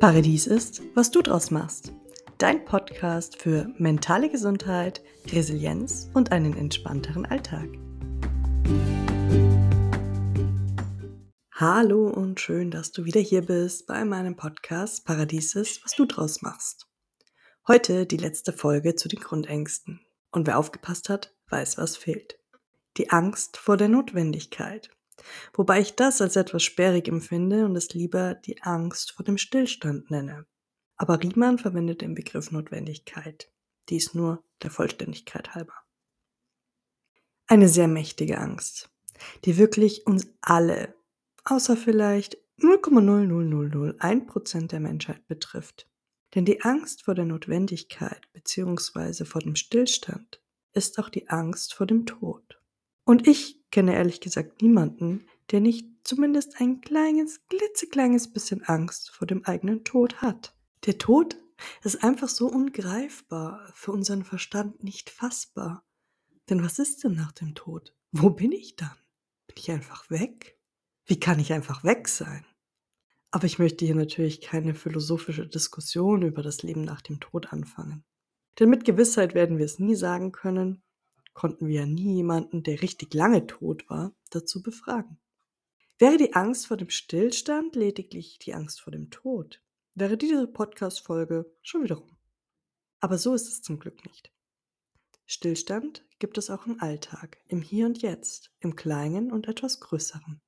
Paradies ist, was du draus machst. Dein Podcast für mentale Gesundheit, Resilienz und einen entspannteren Alltag. Hallo und schön, dass du wieder hier bist bei meinem Podcast Paradies ist, was du draus machst. Heute die letzte Folge zu den Grundängsten. Und wer aufgepasst hat, weiß, was fehlt. Die Angst vor der Notwendigkeit. Wobei ich das als etwas sperrig empfinde und es lieber die Angst vor dem Stillstand nenne. Aber Riemann verwendet den Begriff Notwendigkeit. Dies nur der Vollständigkeit halber. Eine sehr mächtige Angst, die wirklich uns alle, außer vielleicht 0,00001% der Menschheit betrifft. Denn die Angst vor der Notwendigkeit bzw. vor dem Stillstand ist auch die Angst vor dem Tod. Und ich kenne ehrlich gesagt niemanden, der nicht zumindest ein kleines, klitzekleines bisschen Angst vor dem eigenen Tod hat. Der Tod ist einfach so ungreifbar, für unseren Verstand nicht fassbar. Denn was ist denn nach dem Tod? Wo bin ich dann? Bin ich einfach weg? Wie kann ich einfach weg sein? Aber ich möchte hier natürlich keine philosophische Diskussion über das Leben nach dem Tod anfangen. Denn mit Gewissheit werden wir es nie sagen können, konnten wir ja nie jemanden, der richtig lange tot war, dazu befragen. Wäre die Angst vor dem Stillstand lediglich die Angst vor dem Tod, wäre diese Podcast-Folge schon wieder rum. Aber so ist es zum Glück nicht. Stillstand gibt es auch im Alltag, im Hier und Jetzt, im Kleinen und etwas Größeren.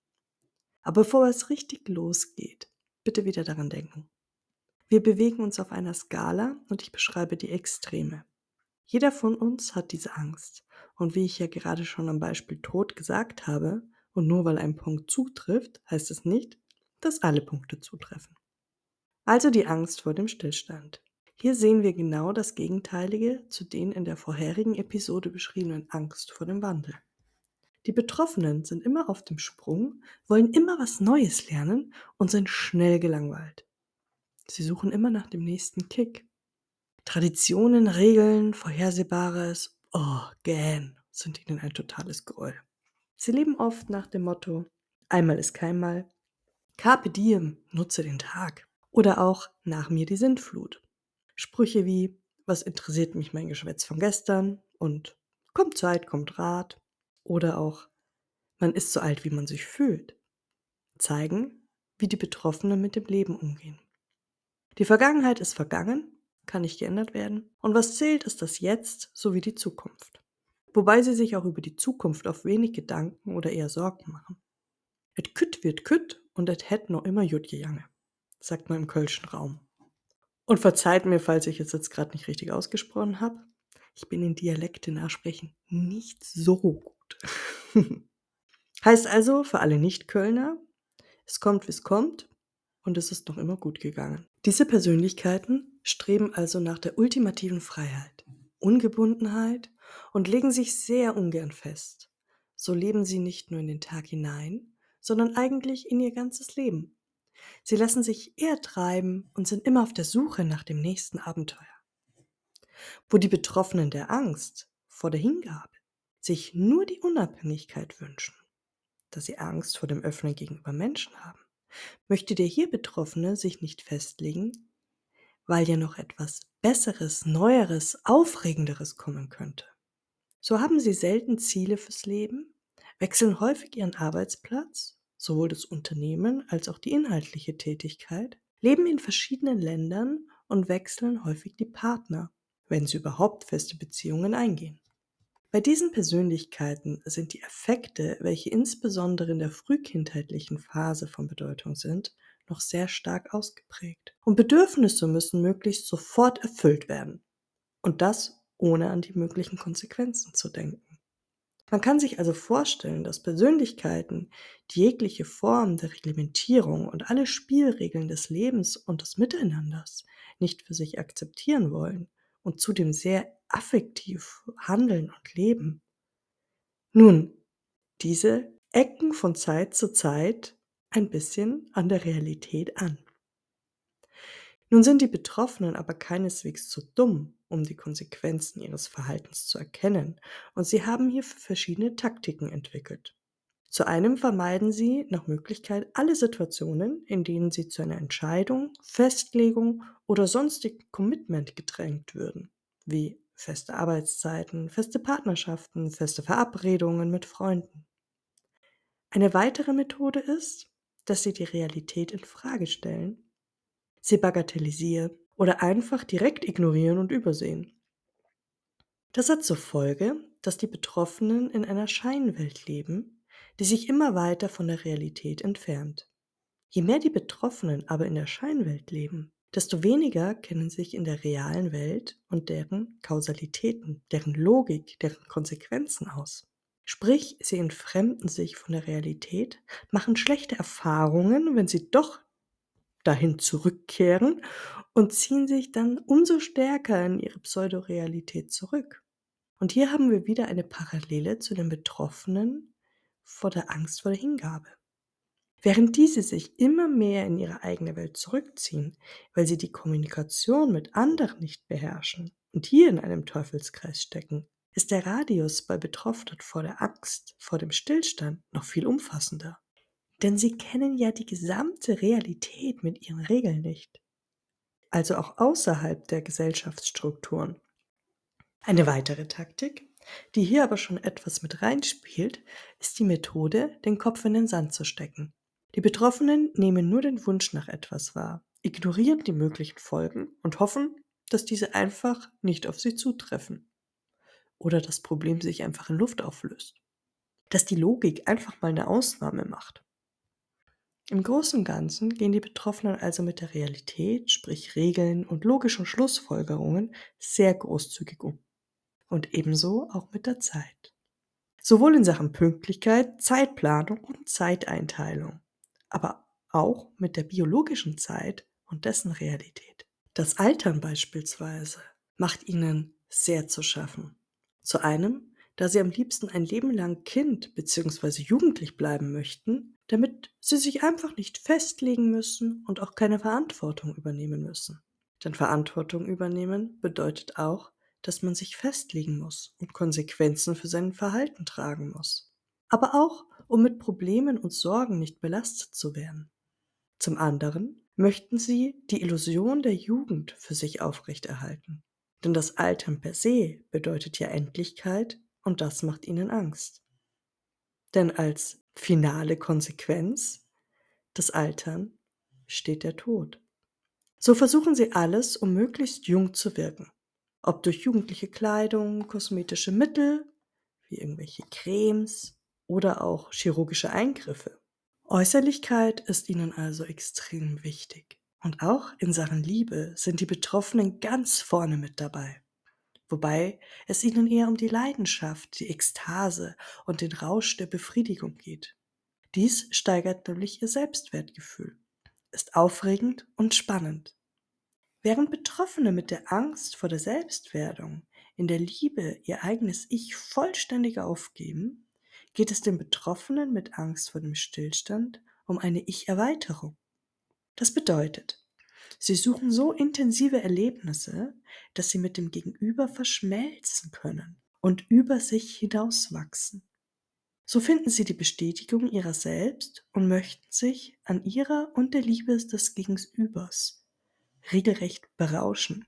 Aber bevor es richtig losgeht, bitte wieder daran denken. Wir bewegen uns auf einer Skala und ich beschreibe die Extreme. Jeder von uns hat diese Angst. Und wie ich ja gerade schon am Beispiel Tod gesagt habe, und nur weil ein Punkt zutrifft, heißt es nicht, dass alle Punkte zutreffen. Also die Angst vor dem Stillstand. Hier sehen wir genau das Gegenteilige zu den in der vorherigen Episode beschriebenen Angst vor dem Wandel. Die Betroffenen sind immer auf dem Sprung, wollen immer was Neues lernen und sind schnell gelangweilt. Sie suchen immer nach dem nächsten Kick. Traditionen, Regeln, Vorhersehbares, oh, gähn, sind ihnen ein totales Gräuel. Sie leben oft nach dem Motto, einmal ist keinmal, Carpe diem, nutze den Tag. Oder auch nach mir die Sintflut. Sprüche wie, was interessiert mich mein Geschwätz von gestern und kommt Zeit, kommt Rat. Oder auch, man ist so alt, wie man sich fühlt. Zeigen, wie die Betroffenen mit dem Leben umgehen. Die Vergangenheit ist vergangen kann nicht geändert werden. Und was zählt, ist das Jetzt sowie die Zukunft. Wobei sie sich auch über die Zukunft auf wenig Gedanken oder eher Sorgen machen. Et kütt wird kütt und et het noch immer jut gejange, sagt man im kölschen Raum. Und verzeiht mir, falls ich es jetzt gerade nicht richtig ausgesprochen habe. Ich bin in Dialekte nachsprechen nicht so gut. heißt also für alle Nicht-Kölner, es kommt, wie es kommt und es ist noch immer gut gegangen. Diese Persönlichkeiten streben also nach der ultimativen Freiheit, Ungebundenheit und legen sich sehr ungern fest. So leben sie nicht nur in den Tag hinein, sondern eigentlich in ihr ganzes Leben. Sie lassen sich eher treiben und sind immer auf der Suche nach dem nächsten Abenteuer. Wo die Betroffenen der Angst vor der Hingabe sich nur die Unabhängigkeit wünschen, da sie Angst vor dem Öffnen gegenüber Menschen haben, Möchte der hier Betroffene sich nicht festlegen, weil ja noch etwas Besseres, Neueres, Aufregenderes kommen könnte. So haben sie selten Ziele fürs Leben, wechseln häufig ihren Arbeitsplatz, sowohl das Unternehmen als auch die inhaltliche Tätigkeit, leben in verschiedenen Ländern und wechseln häufig die Partner, wenn sie überhaupt feste Beziehungen eingehen. Bei diesen Persönlichkeiten sind die Affekte, welche insbesondere in der frühkindheitlichen Phase von Bedeutung sind, noch sehr stark ausgeprägt. Und Bedürfnisse müssen möglichst sofort erfüllt werden. Und das ohne an die möglichen Konsequenzen zu denken. Man kann sich also vorstellen, dass Persönlichkeiten, die jegliche Form der Reglementierung und alle Spielregeln des Lebens und des Miteinanders nicht für sich akzeptieren wollen und zudem sehr affektiv handeln und leben. Nun, diese ecken von Zeit zu Zeit ein bisschen an der Realität an. Nun sind die Betroffenen aber keineswegs zu dumm, um die Konsequenzen ihres Verhaltens zu erkennen, und sie haben hierfür verschiedene Taktiken entwickelt. Zu einem vermeiden sie nach Möglichkeit alle Situationen, in denen sie zu einer Entscheidung, Festlegung oder sonstigem Commitment gedrängt würden, wie feste Arbeitszeiten, feste Partnerschaften, feste Verabredungen mit Freunden. Eine weitere Methode ist, dass sie die Realität in Frage stellen, sie bagatellisieren oder einfach direkt ignorieren und übersehen. Das hat zur Folge, dass die Betroffenen in einer Scheinwelt leben, die sich immer weiter von der Realität entfernt. Je mehr die Betroffenen aber in der Scheinwelt leben, desto weniger kennen sich in der realen Welt und deren Kausalitäten, deren Logik, deren Konsequenzen aus. Sprich, sie entfremden sich von der Realität, machen schlechte Erfahrungen, wenn sie doch dahin zurückkehren und ziehen sich dann umso stärker in ihre Pseudorealität zurück. Und hier haben wir wieder eine Parallele zu den Betroffenen vor der Angst vor der Hingabe. Während diese sich immer mehr in ihre eigene Welt zurückziehen, weil sie die Kommunikation mit anderen nicht beherrschen und hier in einem Teufelskreis stecken, ist der Radius bei Betroffenen vor der Angst, vor dem Stillstand noch viel umfassender. Denn sie kennen ja die gesamte Realität mit ihren Regeln nicht. Also auch außerhalb der Gesellschaftsstrukturen. Eine weitere Taktik die hier aber schon etwas mit reinspielt, ist die Methode, den Kopf in den Sand zu stecken. Die Betroffenen nehmen nur den Wunsch nach etwas wahr, ignorieren die möglichen Folgen und hoffen, dass diese einfach nicht auf sie zutreffen. Oder das Problem sich einfach in Luft auflöst. Dass die Logik einfach mal eine Ausnahme macht. Im Großen und Ganzen gehen die Betroffenen also mit der Realität, sprich Regeln und logischen Schlussfolgerungen, sehr großzügig um und ebenso auch mit der Zeit. Sowohl in Sachen Pünktlichkeit, Zeitplanung und Zeiteinteilung, aber auch mit der biologischen Zeit und dessen Realität. Das Altern beispielsweise macht ihnen sehr zu schaffen. Zu einem, da sie am liebsten ein Leben lang Kind bzw. jugendlich bleiben möchten, damit sie sich einfach nicht festlegen müssen und auch keine Verantwortung übernehmen müssen. Denn Verantwortung übernehmen bedeutet auch, dass man sich festlegen muss und Konsequenzen für sein Verhalten tragen muss. Aber auch, um mit Problemen und Sorgen nicht belastet zu werden. Zum anderen möchten sie die Illusion der Jugend für sich aufrechterhalten. Denn das Altern per se bedeutet ja Endlichkeit und das macht ihnen Angst. Denn als finale Konsequenz des Altern steht der Tod. So versuchen sie alles, um möglichst jung zu wirken ob durch jugendliche Kleidung, kosmetische Mittel, wie irgendwelche Cremes oder auch chirurgische Eingriffe. Äußerlichkeit ist ihnen also extrem wichtig. Und auch in Sachen Liebe sind die Betroffenen ganz vorne mit dabei. Wobei es ihnen eher um die Leidenschaft, die Ekstase und den Rausch der Befriedigung geht. Dies steigert nämlich ihr Selbstwertgefühl, ist aufregend und spannend. Während Betroffene mit der Angst vor der Selbstwerdung in der Liebe ihr eigenes Ich vollständig aufgeben, geht es den Betroffenen mit Angst vor dem Stillstand um eine Ich-Erweiterung. Das bedeutet, sie suchen so intensive Erlebnisse, dass sie mit dem Gegenüber verschmelzen können und über sich hinauswachsen. So finden sie die Bestätigung ihrer selbst und möchten sich an ihrer und der Liebe des Gegenübers regelrecht berauschen.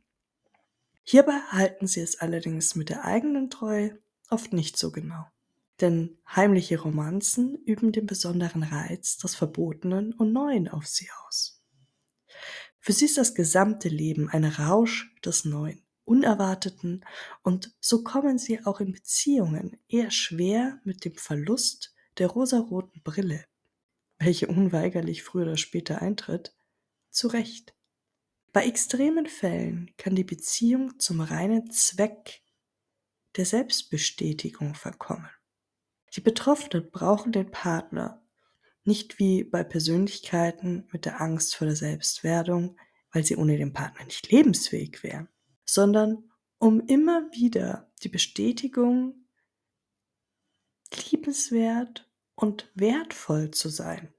Hierbei halten sie es allerdings mit der eigenen Treue oft nicht so genau. Denn heimliche Romanzen üben den besonderen Reiz des Verbotenen und Neuen auf sie aus. Für sie ist das gesamte Leben ein Rausch des Neuen, Unerwarteten und so kommen sie auch in Beziehungen eher schwer mit dem Verlust der rosaroten Brille, welche unweigerlich früher oder später eintritt, zurecht. Bei extremen Fällen kann die Beziehung zum reinen Zweck der Selbstbestätigung verkommen. Die Betroffenen brauchen den Partner nicht wie bei Persönlichkeiten mit der Angst vor der Selbstwerdung, weil sie ohne den Partner nicht lebensfähig wären, sondern um immer wieder die Bestätigung, liebenswert und wertvoll zu sein,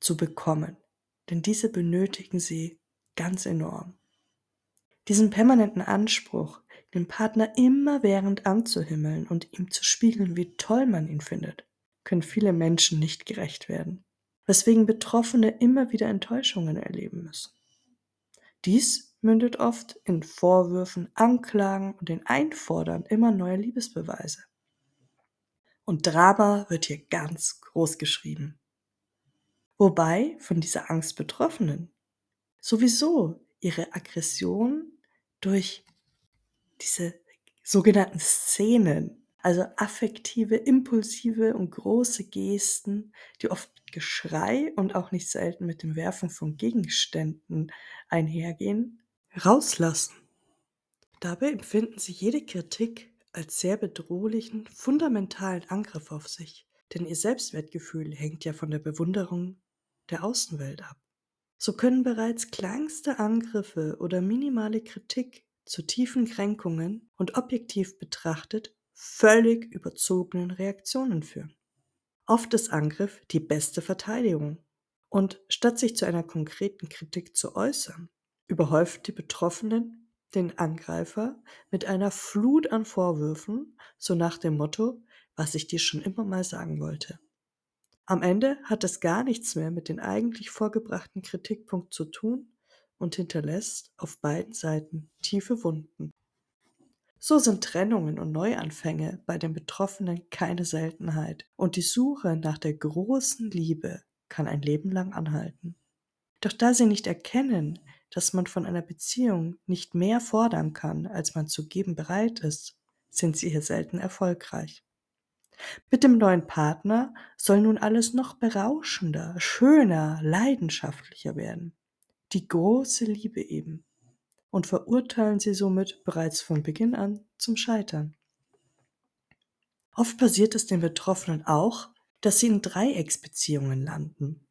zu bekommen. Denn diese benötigen sie ganz enorm. Diesen permanenten Anspruch, den Partner immerwährend anzuhimmeln und ihm zu spiegeln, wie toll man ihn findet, können viele Menschen nicht gerecht werden, weswegen Betroffene immer wieder Enttäuschungen erleben müssen. Dies mündet oft in Vorwürfen, Anklagen und den Einfordern immer neuer Liebesbeweise. Und Drama wird hier ganz groß geschrieben. Wobei von dieser Angst Betroffenen sowieso ihre Aggression durch diese sogenannten Szenen, also affektive, impulsive und große Gesten, die oft mit Geschrei und auch nicht selten mit dem Werfen von Gegenständen einhergehen, rauslassen. Dabei empfinden sie jede Kritik als sehr bedrohlichen, fundamentalen Angriff auf sich, denn ihr Selbstwertgefühl hängt ja von der Bewunderung der Außenwelt ab. So können bereits kleinste Angriffe oder minimale Kritik zu tiefen Kränkungen und objektiv betrachtet völlig überzogenen Reaktionen führen. Oft ist Angriff die beste Verteidigung. Und statt sich zu einer konkreten Kritik zu äußern, überhäuft die Betroffenen den Angreifer mit einer Flut an Vorwürfen, so nach dem Motto, was ich dir schon immer mal sagen wollte. Am Ende hat es gar nichts mehr mit dem eigentlich vorgebrachten Kritikpunkt zu tun und hinterlässt auf beiden Seiten tiefe Wunden. So sind Trennungen und Neuanfänge bei den Betroffenen keine Seltenheit und die Suche nach der großen Liebe kann ein Leben lang anhalten. Doch da sie nicht erkennen, dass man von einer Beziehung nicht mehr fordern kann, als man zu geben bereit ist, sind sie hier selten erfolgreich. Mit dem neuen Partner soll nun alles noch berauschender, schöner, leidenschaftlicher werden die große Liebe eben und verurteilen sie somit bereits von Beginn an zum Scheitern. Oft passiert es den Betroffenen auch, dass sie in Dreiecksbeziehungen landen,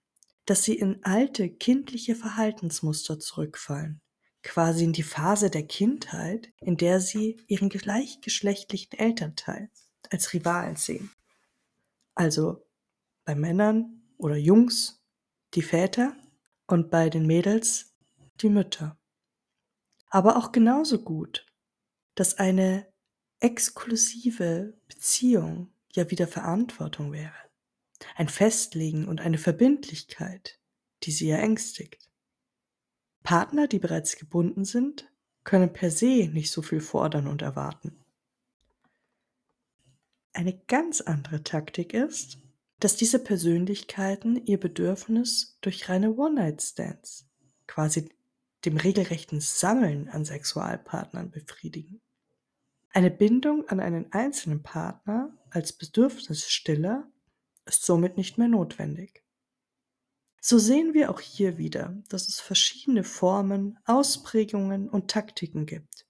dass sie in alte kindliche Verhaltensmuster zurückfallen, quasi in die Phase der Kindheit, in der sie ihren gleichgeschlechtlichen Elternteil als Rivalen sehen. Also bei Männern oder Jungs die Väter und bei den Mädels die Mütter. Aber auch genauso gut, dass eine exklusive Beziehung ja wieder Verantwortung wäre. Ein Festlegen und eine Verbindlichkeit, die sie ja ängstigt. Partner, die bereits gebunden sind, können per se nicht so viel fordern und erwarten. Eine ganz andere Taktik ist, dass diese Persönlichkeiten ihr Bedürfnis durch reine One-Night-Stands, quasi dem regelrechten Sammeln an Sexualpartnern befriedigen. Eine Bindung an einen einzelnen Partner als Bedürfnisstiller ist somit nicht mehr notwendig. So sehen wir auch hier wieder, dass es verschiedene Formen, Ausprägungen und Taktiken gibt.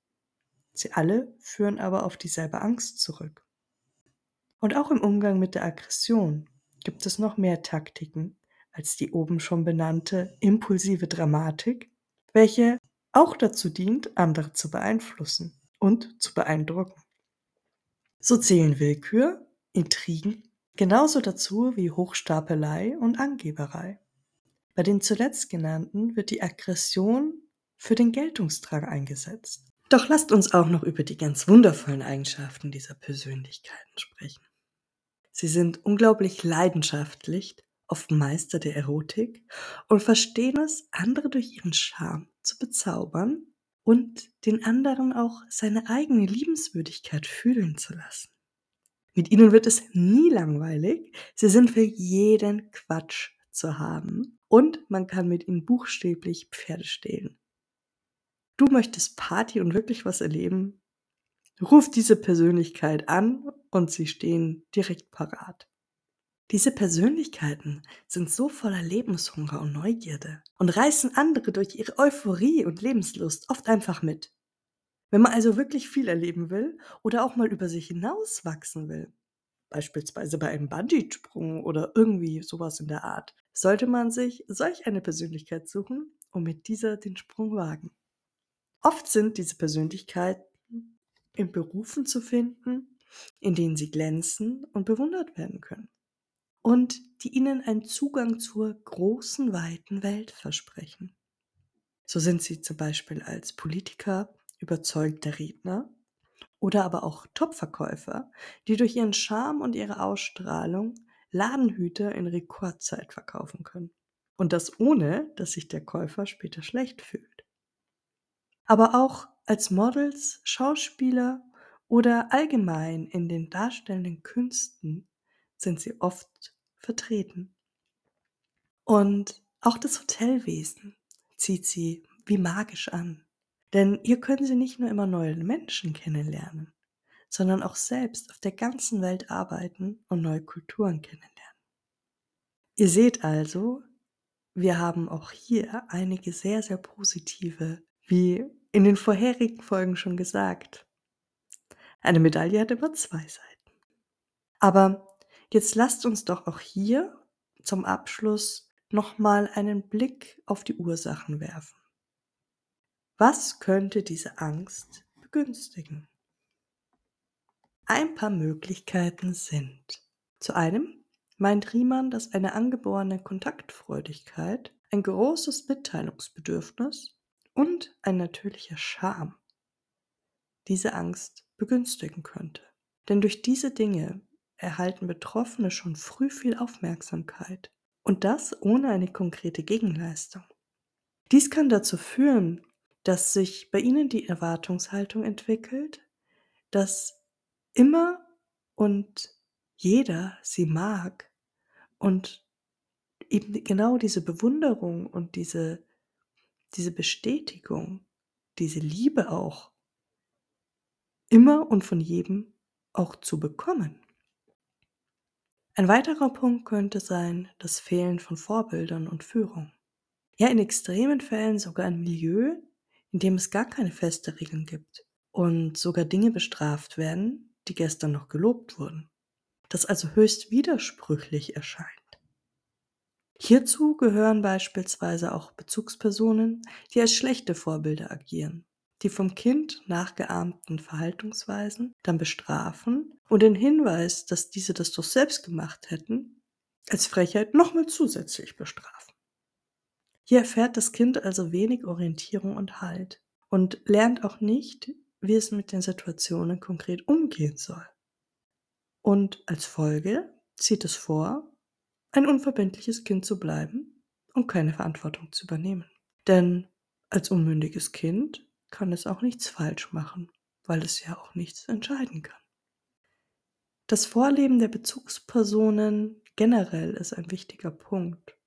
Sie alle führen aber auf dieselbe Angst zurück. Und auch im Umgang mit der Aggression gibt es noch mehr Taktiken als die oben schon benannte impulsive Dramatik, welche auch dazu dient, andere zu beeinflussen und zu beeindrucken. So zählen Willkür, Intrigen genauso dazu wie Hochstapelei und Angeberei. Bei den zuletzt genannten wird die Aggression für den Geltungsdrang eingesetzt. Doch lasst uns auch noch über die ganz wundervollen Eigenschaften dieser Persönlichkeiten sprechen. Sie sind unglaublich leidenschaftlich, oft Meister der Erotik und verstehen es, andere durch ihren Charme zu bezaubern und den anderen auch seine eigene Liebenswürdigkeit fühlen zu lassen. Mit ihnen wird es nie langweilig, sie sind für jeden Quatsch zu haben und man kann mit ihnen buchstäblich Pferde stehlen. Du möchtest Party und wirklich was erleben? Ruf diese Persönlichkeit an und sie stehen direkt parat. Diese Persönlichkeiten sind so voller Lebenshunger und Neugierde und reißen andere durch ihre Euphorie und Lebenslust oft einfach mit. Wenn man also wirklich viel erleben will oder auch mal über sich hinauswachsen will, beispielsweise bei einem Bungee-Sprung oder irgendwie sowas in der Art, sollte man sich solch eine Persönlichkeit suchen und mit dieser den Sprung wagen. Oft sind diese Persönlichkeiten in Berufen zu finden, in denen sie glänzen und bewundert werden können und die ihnen einen Zugang zur großen, weiten Welt versprechen. So sind sie zum Beispiel als Politiker überzeugter Redner oder aber auch Topverkäufer, die durch ihren Charme und ihre Ausstrahlung Ladenhüter in Rekordzeit verkaufen können. Und das ohne, dass sich der Käufer später schlecht fühlt. Aber auch als Models, Schauspieler oder allgemein in den darstellenden Künsten sind sie oft vertreten. Und auch das Hotelwesen zieht sie wie magisch an. Denn hier können sie nicht nur immer neue Menschen kennenlernen, sondern auch selbst auf der ganzen Welt arbeiten und neue Kulturen kennenlernen. Ihr seht also, wir haben auch hier einige sehr, sehr positive, wie in den vorherigen Folgen schon gesagt. Eine Medaille hat immer zwei Seiten. Aber jetzt lasst uns doch auch hier zum Abschluss nochmal einen Blick auf die Ursachen werfen. Was könnte diese Angst begünstigen? Ein paar Möglichkeiten sind. Zu einem meint Riemann, dass eine angeborene Kontaktfreudigkeit, ein großes Mitteilungsbedürfnis und ein natürlicher Charme diese Angst begünstigen könnte. Denn durch diese Dinge erhalten Betroffene schon früh viel Aufmerksamkeit und das ohne eine konkrete Gegenleistung. Dies kann dazu führen, dass sich bei ihnen die Erwartungshaltung entwickelt, dass immer und jeder sie mag und eben genau diese Bewunderung und diese, diese Bestätigung, diese Liebe auch immer und von jedem auch zu bekommen. Ein weiterer Punkt könnte sein das Fehlen von Vorbildern und Führung. Ja, in extremen Fällen sogar ein Milieu, in dem es gar keine feste Regeln gibt und sogar Dinge bestraft werden, die gestern noch gelobt wurden. Das also höchst widersprüchlich erscheint. Hierzu gehören beispielsweise auch Bezugspersonen, die als schlechte Vorbilder agieren, die vom Kind nachgeahmten Verhaltensweisen dann bestrafen und den Hinweis, dass diese das doch selbst gemacht hätten, als Frechheit nochmal zusätzlich bestrafen. Hier erfährt das Kind also wenig Orientierung und Halt und lernt auch nicht, wie es mit den Situationen konkret umgehen soll. Und als Folge zieht es vor, ein unverbindliches Kind zu bleiben und keine Verantwortung zu übernehmen. Denn als unmündiges Kind kann es auch nichts falsch machen, weil es ja auch nichts entscheiden kann. Das Vorleben der Bezugspersonen generell ist ein wichtiger Punkt.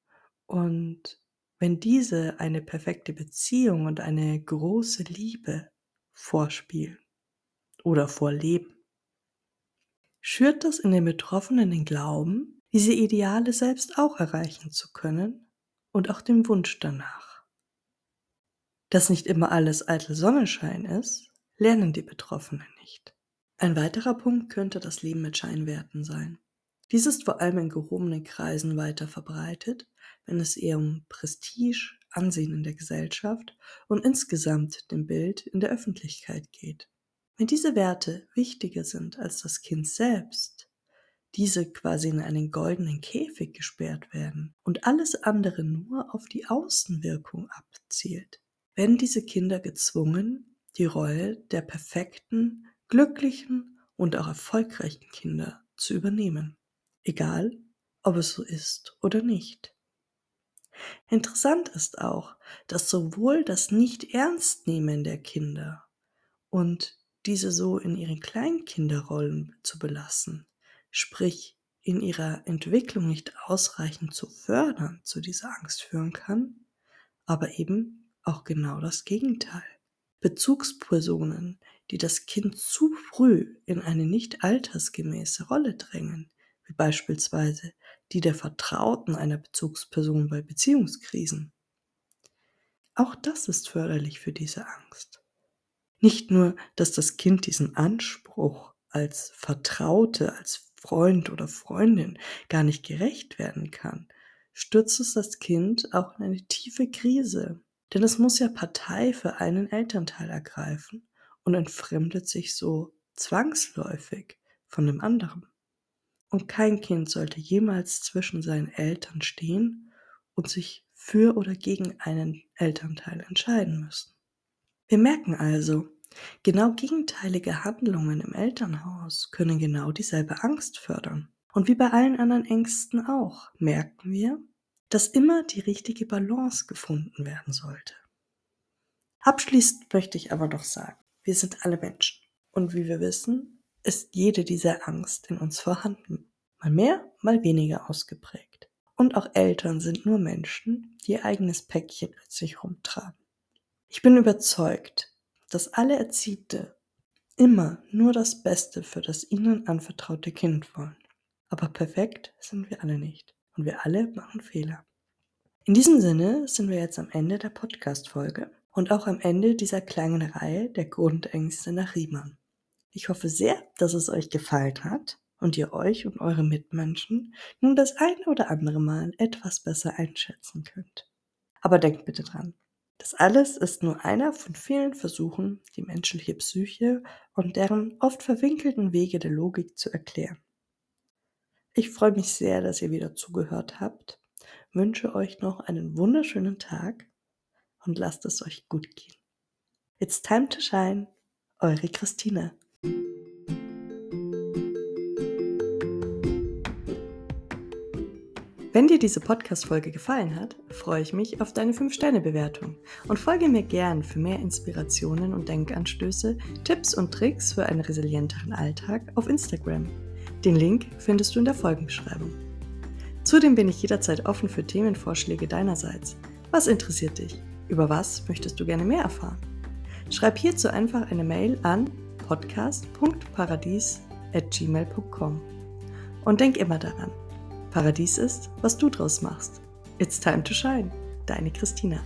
Und wenn diese eine perfekte Beziehung und eine große Liebe vorspielen oder vorleben, schürt das in den Betroffenen den Glauben, diese Ideale selbst auch erreichen zu können und auch den Wunsch danach. Dass nicht immer alles eitel Sonnenschein ist, lernen die Betroffenen nicht. Ein weiterer Punkt könnte das Leben mit Scheinwerten sein. Dies ist vor allem in gehobenen Kreisen weiter verbreitet, wenn es eher um Prestige, Ansehen in der Gesellschaft und insgesamt dem Bild in der Öffentlichkeit geht. Wenn diese Werte wichtiger sind als das Kind selbst, diese quasi in einen goldenen Käfig gesperrt werden und alles andere nur auf die Außenwirkung abzielt, werden diese Kinder gezwungen, die Rolle der perfekten, glücklichen und auch erfolgreichen Kinder zu übernehmen, egal ob es so ist oder nicht. Interessant ist auch, dass sowohl das Nicht-Ernstnehmen der Kinder und diese so in ihren Kleinkinderrollen zu belassen, sprich in ihrer Entwicklung nicht ausreichend zu fördern, zu dieser Angst führen kann, aber eben auch genau das Gegenteil. Bezugspersonen, die das Kind zu früh in eine nicht altersgemäße Rolle drängen, wie beispielsweise die der Vertrauten einer Bezugsperson bei Beziehungskrisen. Auch das ist förderlich für diese Angst. Nicht nur, dass das Kind diesen Anspruch als Vertraute, als Freund oder Freundin gar nicht gerecht werden kann, stürzt es das Kind auch in eine tiefe Krise, denn es muss ja Partei für einen Elternteil ergreifen und entfremdet sich so zwangsläufig von dem anderen. Und kein Kind sollte jemals zwischen seinen Eltern stehen und sich für oder gegen einen Elternteil entscheiden müssen. Wir merken also, genau gegenteilige Handlungen im Elternhaus können genau dieselbe Angst fördern. Und wie bei allen anderen Ängsten auch, merken wir, dass immer die richtige Balance gefunden werden sollte. Abschließend möchte ich aber noch sagen, wir sind alle Menschen. Und wie wir wissen, ist jede dieser Angst in uns vorhanden. Mal mehr, mal weniger ausgeprägt. Und auch Eltern sind nur Menschen, die ihr eigenes Päckchen mit sich rumtragen. Ich bin überzeugt, dass alle Erziehte immer nur das Beste für das ihnen anvertraute Kind wollen. Aber perfekt sind wir alle nicht. Und wir alle machen Fehler. In diesem Sinne sind wir jetzt am Ende der Podcast-Folge und auch am Ende dieser kleinen Reihe der Grundängste nach Riemann. Ich hoffe sehr, dass es euch gefallen hat und ihr euch und eure Mitmenschen nun das eine oder andere Mal etwas besser einschätzen könnt. Aber denkt bitte dran, das alles ist nur einer von vielen Versuchen, die menschliche Psyche und deren oft verwinkelten Wege der Logik zu erklären. Ich freue mich sehr, dass ihr wieder zugehört habt, wünsche euch noch einen wunderschönen Tag und lasst es euch gut gehen. It's time to shine, eure Christine. Wenn dir diese Podcast-Folge gefallen hat, freue ich mich auf deine 5-Sterne-Bewertung und folge mir gern für mehr Inspirationen und Denkanstöße, Tipps und Tricks für einen resilienteren Alltag auf Instagram. Den Link findest du in der Folgenbeschreibung. Zudem bin ich jederzeit offen für Themenvorschläge deinerseits. Was interessiert dich? Über was möchtest du gerne mehr erfahren? Schreib hierzu einfach eine Mail an podcast.paradies.gmail.com. Und denk immer daran, Paradies ist, was du draus machst. It's time to shine. Deine Christina.